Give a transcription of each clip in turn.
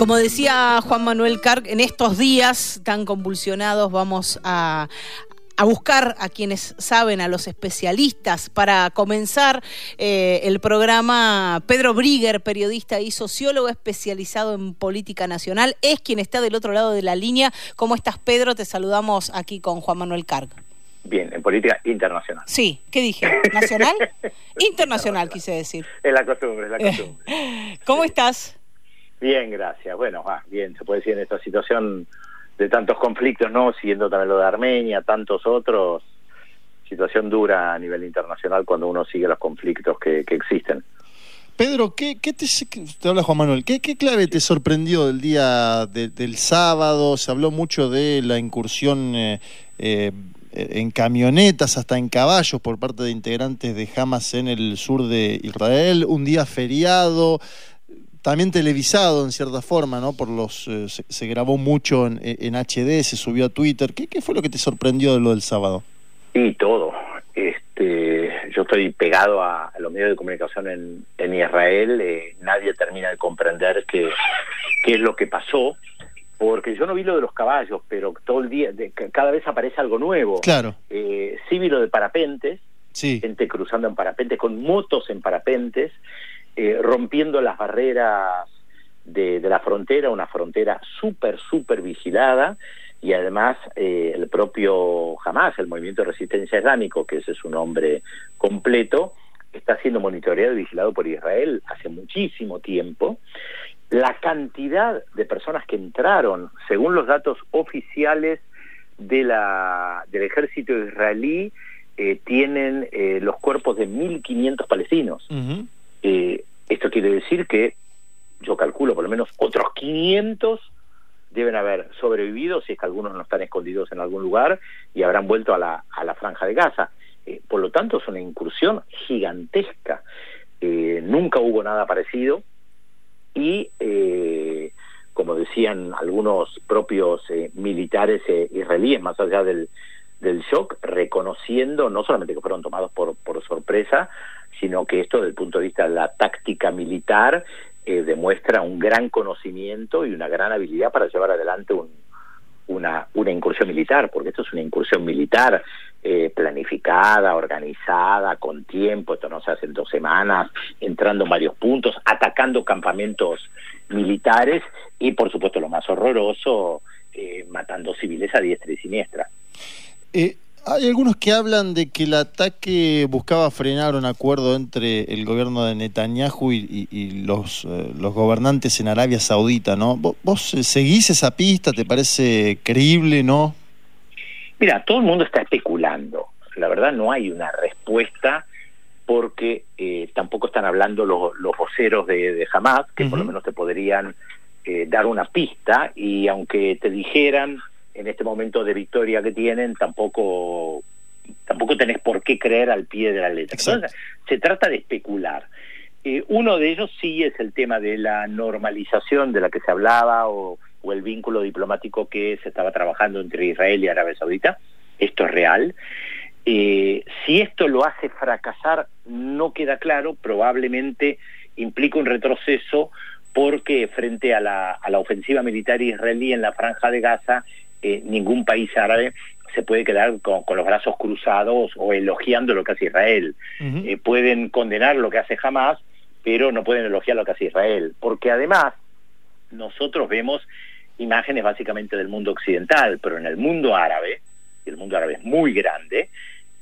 Como decía Juan Manuel Carg, en estos días tan convulsionados vamos a, buscar a quienes saben, a los especialistas. Para comenzar eh, el programa, Pedro Brigger, periodista y sociólogo especializado en política nacional, es quien está del otro lado de la línea. ¿Cómo estás, Pedro? Te saludamos aquí con Juan Manuel Carg. Bien, en política internacional. Sí, ¿qué dije? ¿Nacional? internacional, quise decir. Es la costumbre, es la costumbre. ¿Cómo estás? Bien, gracias. Bueno, bien, se puede decir en esta situación de tantos conflictos, ¿no? Siguiendo también lo de Armenia, tantos otros, situación dura a nivel internacional cuando uno sigue los conflictos que, existen. Pedro, ¿qué, qué te, te, habla Juan Manuel, ¿qué, qué clave te sorprendió del día del sábado? Se habló mucho de la incursión eh, eh, en camionetas, hasta en caballos por parte de integrantes de Hamas en el sur de Israel, un día feriado, también televisado en cierta forma, ¿no? Por los eh, se, grabó mucho en, HD, se subió a Twitter. ¿Qué, ¿Qué fue lo que te sorprendió de lo del sábado? Y todo. Este, yo estoy pegado a, los medios de comunicación en, en Israel. Eh, nadie termina de comprender qué, qué es lo que pasó, porque yo no vi lo de los caballos, pero todo el día, de, cada vez aparece algo nuevo. Claro. Eh, sí vi lo de parapentes, sí. gente cruzando en parapentes, con motos en parapentes. Eh, rompiendo las barreras de, la frontera, una frontera súper, súper vigilada, y además eh, el propio Hamas, el Movimiento de Resistencia Islámico, que ese es su nombre completo, está siendo monitoreado y vigilado por Israel hace muchísimo tiempo. La cantidad de personas que entraron, según los datos oficiales de la, del ejército israelí, eh, tienen los cuerpos de 1.500 palestinos. Esto quiere decir que yo calculo por lo menos otros 500 deben haber sobrevivido, si es que algunos no están escondidos en algún lugar y habrán vuelto a la, a la franja de Gaza. Eh, por lo tanto, es una incursión gigantesca. Eh, nunca hubo nada parecido y, eh, como decían algunos propios militares israelíes, más allá del, del shock, reconociendo no solamente que fueron tomados por, por sorpresa, sino que esto desde el punto de vista de la táctica militar eh, demuestra un gran conocimiento y una gran habilidad para llevar adelante una, una incursión militar, porque esto es una incursión militar eh, planificada, organizada, con tiempo, esto no se hace en dos semanas, entrando en varios puntos, atacando campamentos militares y por supuesto lo más horroroso, eh, matando civiles a diestra y siniestra. Eh, hay algunos que hablan de que el ataque buscaba frenar un acuerdo entre el gobierno de Netanyahu y, los, eh, los gobernantes en Arabia Saudita, ¿no? ¿Vos, eh, seguís esa pista? ¿Te parece creíble, no? Mira, todo el mundo está especulando. La verdad no hay una respuesta porque eh, tampoco están hablando los, los voceros de, de Hamas, que por lo menos te podrían dar una pista, y aunque te dijeran en este momento de victoria que tienen, tampoco tampoco tenés por qué creer al pie de la letra. Entonces, se trata de especular. Eh, uno de ellos sí es el tema de la normalización de la que se hablaba o, el vínculo diplomático que se estaba trabajando entre Israel y Arabia Saudita. Esto es real. Eh, si esto lo hace fracasar, no queda claro, probablemente implica un retroceso porque frente a la, a la ofensiva militar israelí en la franja de Gaza, eh, ningún país árabe se puede quedar con, los brazos cruzados o elogiando lo que hace Israel. Eh, pueden condenar lo que hace Hamas, pero no pueden elogiar lo que hace Israel, porque además nosotros vemos imágenes básicamente del mundo occidental, pero en el mundo árabe, y el mundo árabe es muy grande,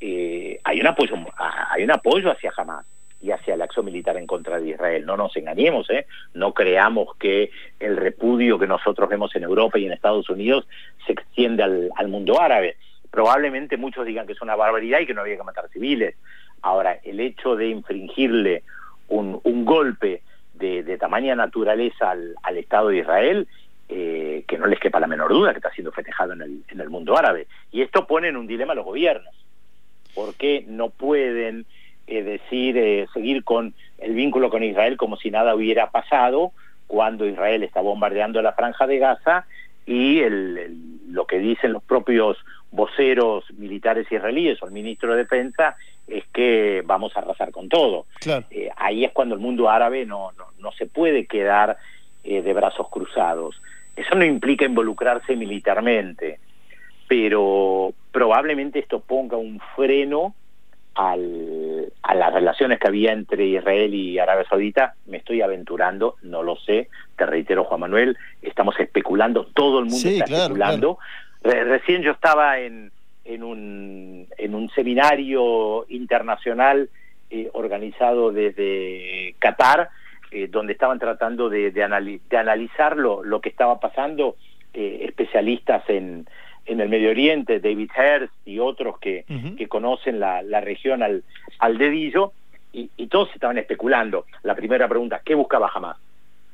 eh, hay un apoyo, hay un apoyo hacia Hamas y hacia la acción militar en contra de Israel. No nos engañemos, ¿eh? no creamos que el repudio que nosotros vemos en Europa y en Estados Unidos se extiende al, mundo árabe. Probablemente muchos digan que es una barbaridad y que no había que matar civiles. Ahora, el hecho de infringirle un, golpe de, de, tamaña naturaleza al, al Estado de Israel, eh, que no les quepa la menor duda que está siendo festejado en el, en el mundo árabe. Y esto pone en un dilema a los gobiernos. ¿Por qué no pueden es decir, eh, seguir con el vínculo con Israel como si nada hubiera pasado cuando Israel está bombardeando la franja de Gaza y lo que dicen los propios voceros militares israelíes o el ministro de Defensa es que vamos a arrasar con todo. Eh, ahí es cuando el mundo árabe no, no, no se puede quedar eh, de brazos cruzados. Eso no implica involucrarse militarmente, pero probablemente esto ponga un freno al, a las relaciones que había entre Israel y Arabia Saudita, me estoy aventurando, no lo sé, te reitero Juan Manuel, estamos especulando, todo el mundo está especulando. recién yo estaba en, en, un, en un seminario internacional eh, organizado desde Qatar, eh, donde estaban tratando de, de, analizar lo, lo, que estaba pasando, eh, especialistas en, en el Medio Oriente, David Hearst y otros que, que conocen la, la, región al, al dedillo, y, y, todos estaban especulando. La primera pregunta, ¿qué buscaba jamás?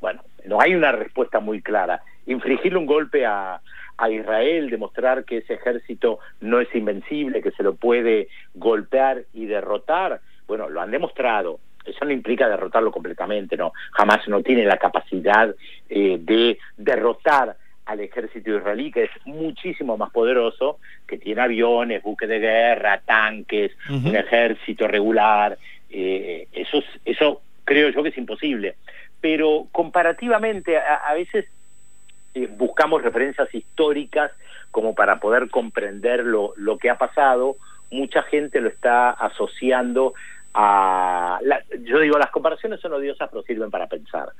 Bueno, no hay una respuesta muy clara. Infligirle un golpe a, a Israel, demostrar que ese ejército no es invencible, que se lo puede golpear y derrotar, bueno, lo han demostrado. Eso no implica derrotarlo completamente, no. Jamás no tiene la capacidad eh, de derrotar al ejército israelí, que es muchísimo más poderoso, que tiene aviones, buques de guerra, tanques, un ejército regular. Eh, eso, eso creo yo que es imposible. Pero comparativamente, a, veces eh, buscamos referencias históricas como para poder comprender lo, lo que ha pasado. Mucha gente lo está asociando a yo digo las comparaciones son odiosas pero sirven para pensar.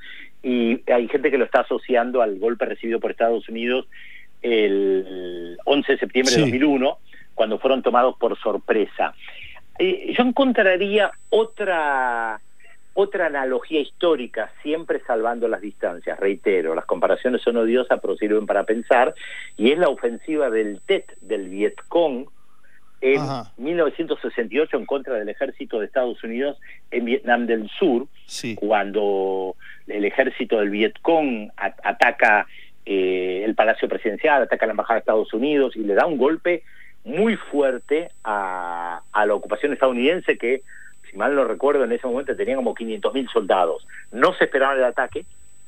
Y hay gente que lo está asociando al golpe recibido por Estados Unidos el 11 de septiembre de 2001 cuando fueron tomados por sorpresa. Eh, yo encontraría otra otra analogía histórica, siempre salvando las distancias, reitero, las comparaciones son odiosas, pero sirven para pensar, y es la ofensiva del TET, del Vietcong, en 1968 en contra del ejército de Estados Unidos en Vietnam del Sur, cuando el ejército del Vietcong ataca eh, el Palacio Presidencial, ataca la Embajada de Estados Unidos y le da un golpe muy fuerte a, a la ocupación estadounidense que, si mal no recuerdo, en ese momento tenía como 500.000 soldados. No se esperaban el ataque,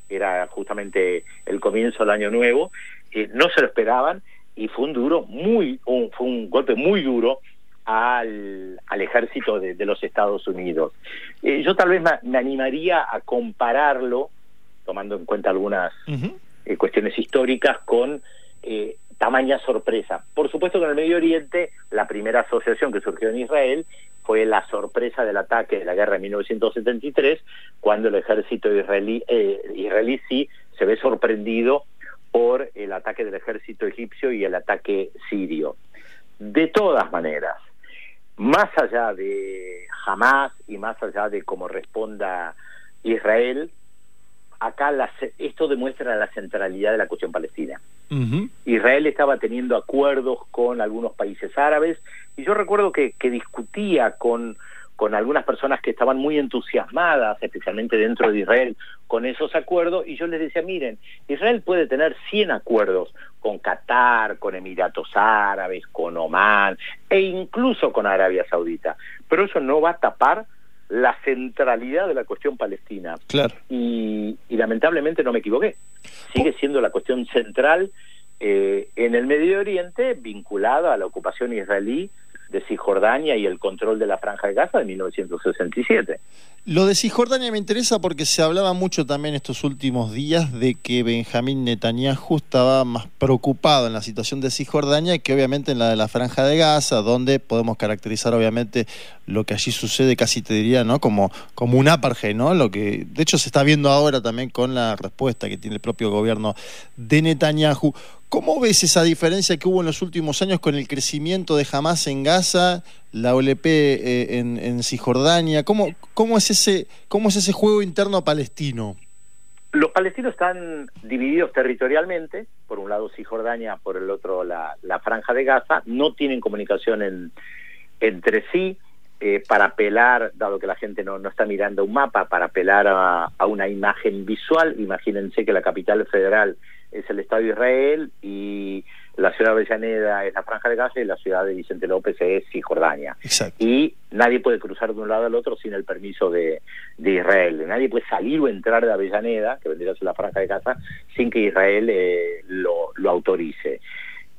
era justamente el comienzo del año nuevo, eh, no se lo esperaban y fue un duro, muy, un, fue un golpe muy duro al, al ejército de, de, los Estados Unidos. Eh, yo tal vez me, animaría a compararlo, tomando en cuenta algunas eh, cuestiones históricas, con eh, tamaña sorpresa. Por supuesto que en el Medio Oriente la primera asociación que surgió en Israel fue la sorpresa del ataque de la guerra de 1973, cuando el ejército israelí, eh, israelí sí se ve sorprendido por el ataque del ejército egipcio y el ataque sirio. De todas maneras, más allá de Hamas y más allá de cómo responda Israel, acá esto demuestra la centralidad de la cuestión palestina. Israel estaba teniendo acuerdos con algunos países árabes y yo recuerdo que, que discutía con con algunas personas que estaban muy entusiasmadas, especialmente dentro de Israel, con esos acuerdos, y yo les decía, miren, Israel puede tener 100 acuerdos con Qatar, con Emiratos Árabes, con Omán, e incluso con Arabia Saudita, pero eso no va a tapar la centralidad de la cuestión palestina. Claro. Y, y lamentablemente no me equivoqué. Sigue siendo la cuestión central eh, en el Medio Oriente vinculada a la ocupación israelí de Cisjordania y el control de la Franja de Gaza de 1967. Lo de Cisjordania me interesa porque se hablaba mucho también estos últimos días de que Benjamín Netanyahu estaba más preocupado en la situación de Cisjordania que obviamente en la de la Franja de Gaza, donde podemos caracterizar obviamente lo que allí sucede, casi te diría, ¿no? Como, como un apartheid, ¿no? Lo que de hecho se está viendo ahora también con la respuesta que tiene el propio gobierno de Netanyahu. ¿Cómo ves esa diferencia que hubo en los últimos años con el crecimiento de Hamas en Gaza, la OLP eh, en, en, Cisjordania? ¿Cómo, cómo, es ese, ¿Cómo es ese juego interno palestino? Los palestinos están divididos territorialmente, por un lado Cisjordania, por el otro la, la franja de Gaza, no tienen comunicación en, entre sí, eh, para apelar, dado que la gente no, no está mirando un mapa, para apelar a, a, una imagen visual, imagínense que la capital federal es el Estado de Israel y la ciudad de Avellaneda es la Franja de Gaza y la ciudad de Vicente López es Cisjordania. Exacto. Y nadie puede cruzar de un lado al otro sin el permiso de, de Israel. Nadie puede salir o entrar de Avellaneda, que vendría a ser la Franja de Gaza, sin que Israel eh, lo, lo autorice.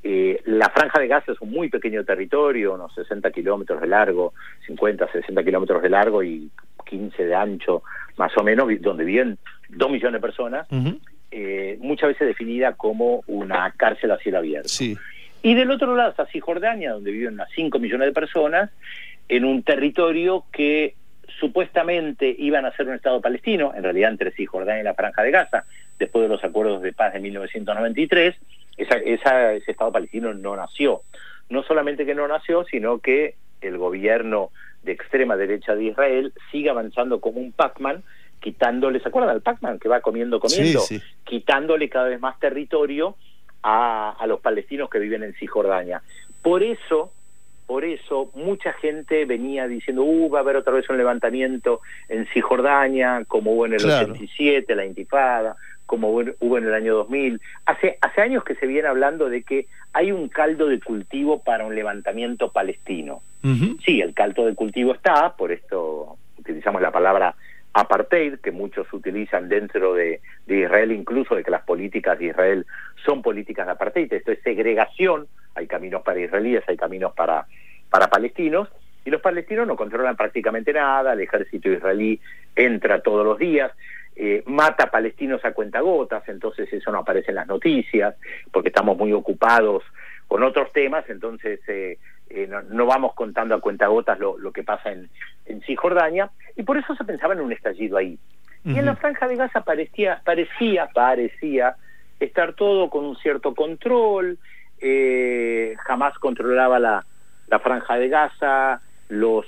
Eh, la franja de Gaza es un muy pequeño territorio, unos 60 kilómetros de largo, 50, 60 kilómetros de largo y 15 de ancho, más o menos, donde viven dos millones de personas. Eh, muchas veces definida como una cárcel a cielo abierto. Y del otro lado está Cisjordania, donde viven unas 5 millones de personas, en un territorio que supuestamente iban a ser un Estado palestino, en realidad entre Cisjordania y la Franja de Gaza, después de los acuerdos de paz de 1993, esa, ese Estado palestino no nació. No solamente que no nació, sino que el gobierno de extrema derecha de Israel sigue avanzando como un Pac-Man, quitándole, ¿se acuerdan del Pac-Man que va comiendo, comiendo? Quitándole cada vez más territorio a, a los palestinos que viven en Cisjordania. Por eso, por eso mucha gente venía diciendo, uh, va a haber otra vez un levantamiento en Cisjordania, como hubo en el 87, la intifada, como hubo en el año 2000. Hace, hace años que se viene hablando de que hay un caldo de cultivo para un levantamiento palestino. Sí, el caldo de cultivo está, por esto utilizamos la palabra apartheid, que muchos utilizan dentro de, Israel, incluso de que las políticas de Israel son políticas de apartheid. Esto es segregación, hay caminos para israelíes, hay caminos para, para palestinos, y los palestinos no controlan prácticamente nada, el ejército israelí entra todos los días. Eh, mata palestinos a cuentagotas, entonces eso no aparece en las noticias, porque estamos muy ocupados con otros temas, entonces eh, eh, no, vamos contando a cuentagotas lo, lo que pasa en, en Cisjordania, y por eso se pensaba en un estallido ahí. Y en la franja de Gaza parecía, parecía, parecía estar todo con un cierto control, jamás controlaba la, la franja de Gaza, los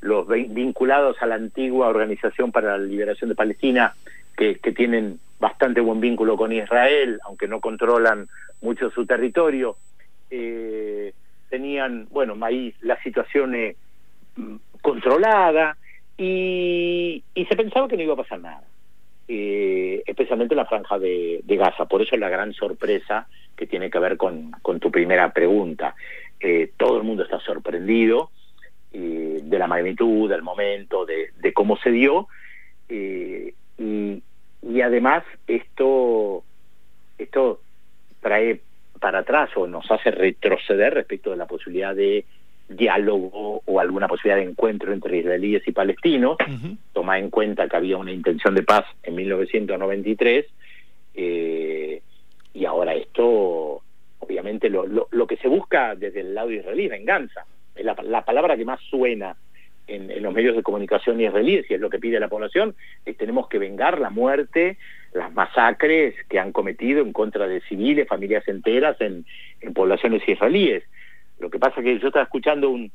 los vinculados a la antigua Organización para la Liberación de Palestina, que, tienen bastante buen vínculo con Israel, aunque no controlan mucho su territorio, eh, tenían, bueno, ahí la situación eh, controlada y, se pensaba que no iba a pasar nada, eh, especialmente en la franja de, Gaza. Por eso la gran sorpresa que tiene que ver con, tu primera pregunta. todo el mundo está sorprendido eh, de la magnitud, del momento, de, cómo se dio. Eh, y, y, además esto, esto trae para atrás o nos hace retroceder respecto de la posibilidad de diálogo o alguna posibilidad de encuentro entre israelíes y palestinos. Toma en cuenta que había una intención de paz en 1993 eh, y ahora esto, obviamente, lo, lo, lo que se busca desde el lado israelí es venganza la, la palabra que más suena en, los medios de comunicación israelíes, y es lo que pide la población, es tenemos que vengar la muerte, las masacres que han cometido en contra de civiles, familias enteras en, poblaciones israelíes. Lo que pasa es que yo estaba escuchando un,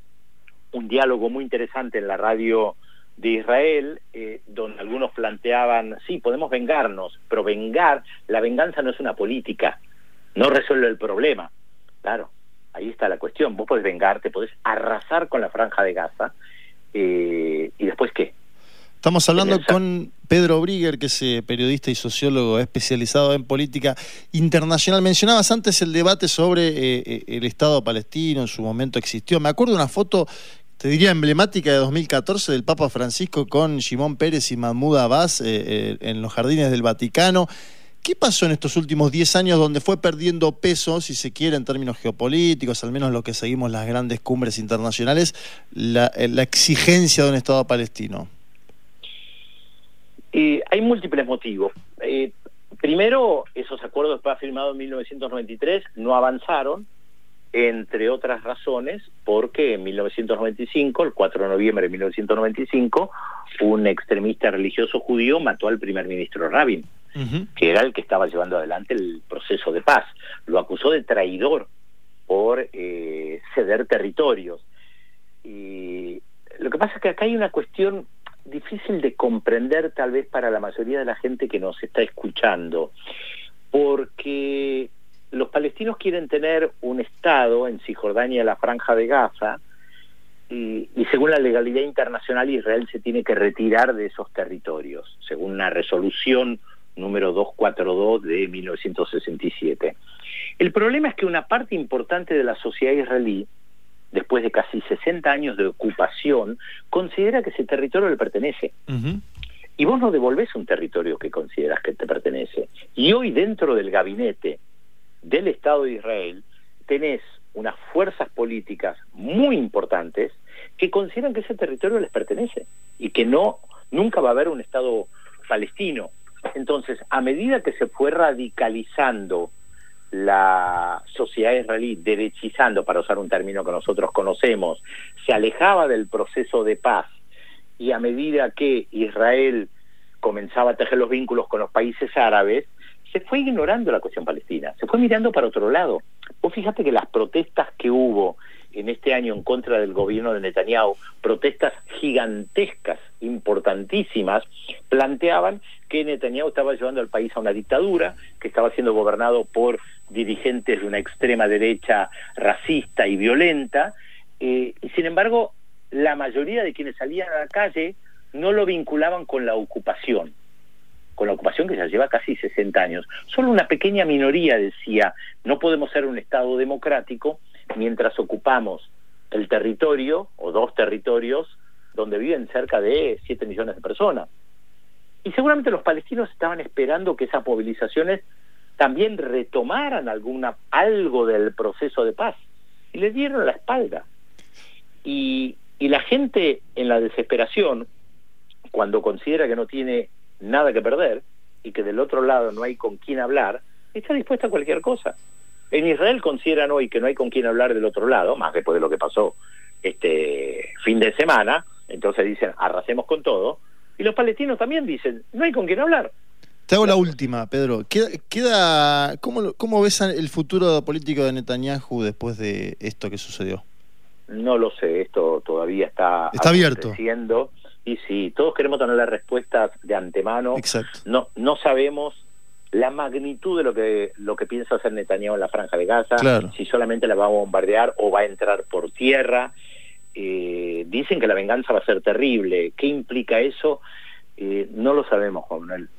un diálogo muy interesante en la radio de Israel, eh, donde algunos planteaban, sí, podemos vengarnos, pero vengar, la venganza no es una política, no resuelve el problema. Claro, Ahí está la cuestión. Vos podés vengarte, podés arrasar con la franja de Gaza. Eh, ¿Y después qué? Estamos hablando con Pedro Brigger, que es eh, periodista y sociólogo especializado en política internacional. Mencionabas antes el debate sobre eh, el Estado palestino, en su momento existió. Me acuerdo una foto, te diría emblemática de 2014, del Papa Francisco con Simón Pérez y Mahmoud Abbas en los jardines del Vaticano. ¿Qué pasó en estos últimos 10 años donde fue perdiendo peso, si se quiere, en términos geopolíticos, al menos lo que seguimos las grandes cumbres internacionales, la, eh, exigencia de un Estado palestino? Eh, hay múltiples motivos. Eh, primero, esos acuerdos que firmados en 1993 no avanzaron, entre otras razones, porque en 1995, el 4 de noviembre de 1995, un extremista religioso judío mató al primer ministro Rabin que era el que estaba llevando adelante el proceso de paz. Lo acusó de traidor por eh, ceder territorios. Y lo que pasa es que acá hay una cuestión difícil de comprender tal vez para la mayoría de la gente que nos está escuchando, porque los palestinos quieren tener un Estado en Cisjordania, la franja de Gaza, y, y, según la legalidad internacional Israel se tiene que retirar de esos territorios, según una resolución número 242 de 1967. El problema es que una parte importante de la sociedad israelí, después de casi 60 años de ocupación, considera que ese territorio le pertenece. Y vos no devolvés un territorio que consideras que te pertenece. Y hoy dentro del gabinete del Estado de Israel tenés unas fuerzas políticas muy importantes que consideran que ese territorio les pertenece y que no nunca va a haber un Estado palestino Entonces, a medida que se fue radicalizando la sociedad israelí, derechizando, para usar un término que nosotros conocemos, se alejaba del proceso de paz y a medida que Israel comenzaba a tejer los vínculos con los países árabes, se fue ignorando la cuestión palestina, se fue mirando para otro lado. Vos fíjate que las protestas que hubo en este año en contra del gobierno de Netanyahu, protestas gigantescas, importantísimas, planteaban que Netanyahu estaba llevando al país a una dictadura, que estaba siendo gobernado por dirigentes de una extrema derecha racista y violenta, eh, y sin embargo, la mayoría de quienes salían a la calle no lo vinculaban con la ocupación, con la ocupación que ya lleva casi 60 años. Solo una pequeña minoría decía, no podemos ser un Estado democrático mientras ocupamos el territorio o dos territorios donde viven cerca de 7 millones de personas. Y seguramente los palestinos estaban esperando que esas movilizaciones también retomaran alguna algo del proceso de paz y le dieron la espalda. Y, y la gente en la desesperación, cuando considera que no tiene nada que perder y que del otro lado no hay con quién hablar, está dispuesta a cualquier cosa. En Israel consideran hoy que no hay con quién hablar del otro lado, más después de lo que pasó este fin de semana, entonces dicen, arrasemos con todo, y los palestinos también dicen, no hay con quién hablar. Te hago la última, Pedro. Queda, queda ¿cómo, ¿Cómo ves el futuro político de Netanyahu después de esto que sucedió? No lo sé, esto todavía está, está abierto. Y sí, todos queremos tener las respuestas de antemano. Exacto. No, no sabemos la magnitud de lo que lo que piensa hacer Netanyahu en la franja de Gaza, si solamente la va a bombardear o va a entrar por tierra. Eh, dicen que la venganza va a ser terrible. ¿Qué implica eso? Eh, no lo sabemos, Juan Manuel.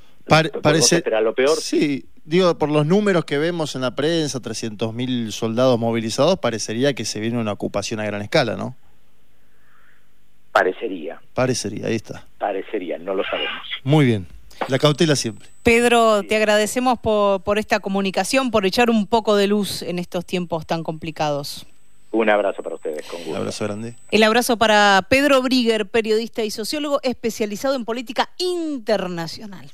parece lo peor. Sí, digo, por los números que vemos en la prensa, 300.000 soldados movilizados, parecería que se viene una ocupación a gran escala, ¿no? Parecería. Parecería, ahí está. Parecería, no lo sabemos. Muy bien. La cautela siempre. Pedro, te agradecemos por, por esta comunicación, por echar un poco de luz en estos tiempos tan complicados. Un abrazo para ustedes, con gusto. Un abrazo grande. El abrazo para Pedro Brigger, periodista y sociólogo especializado en política internacional.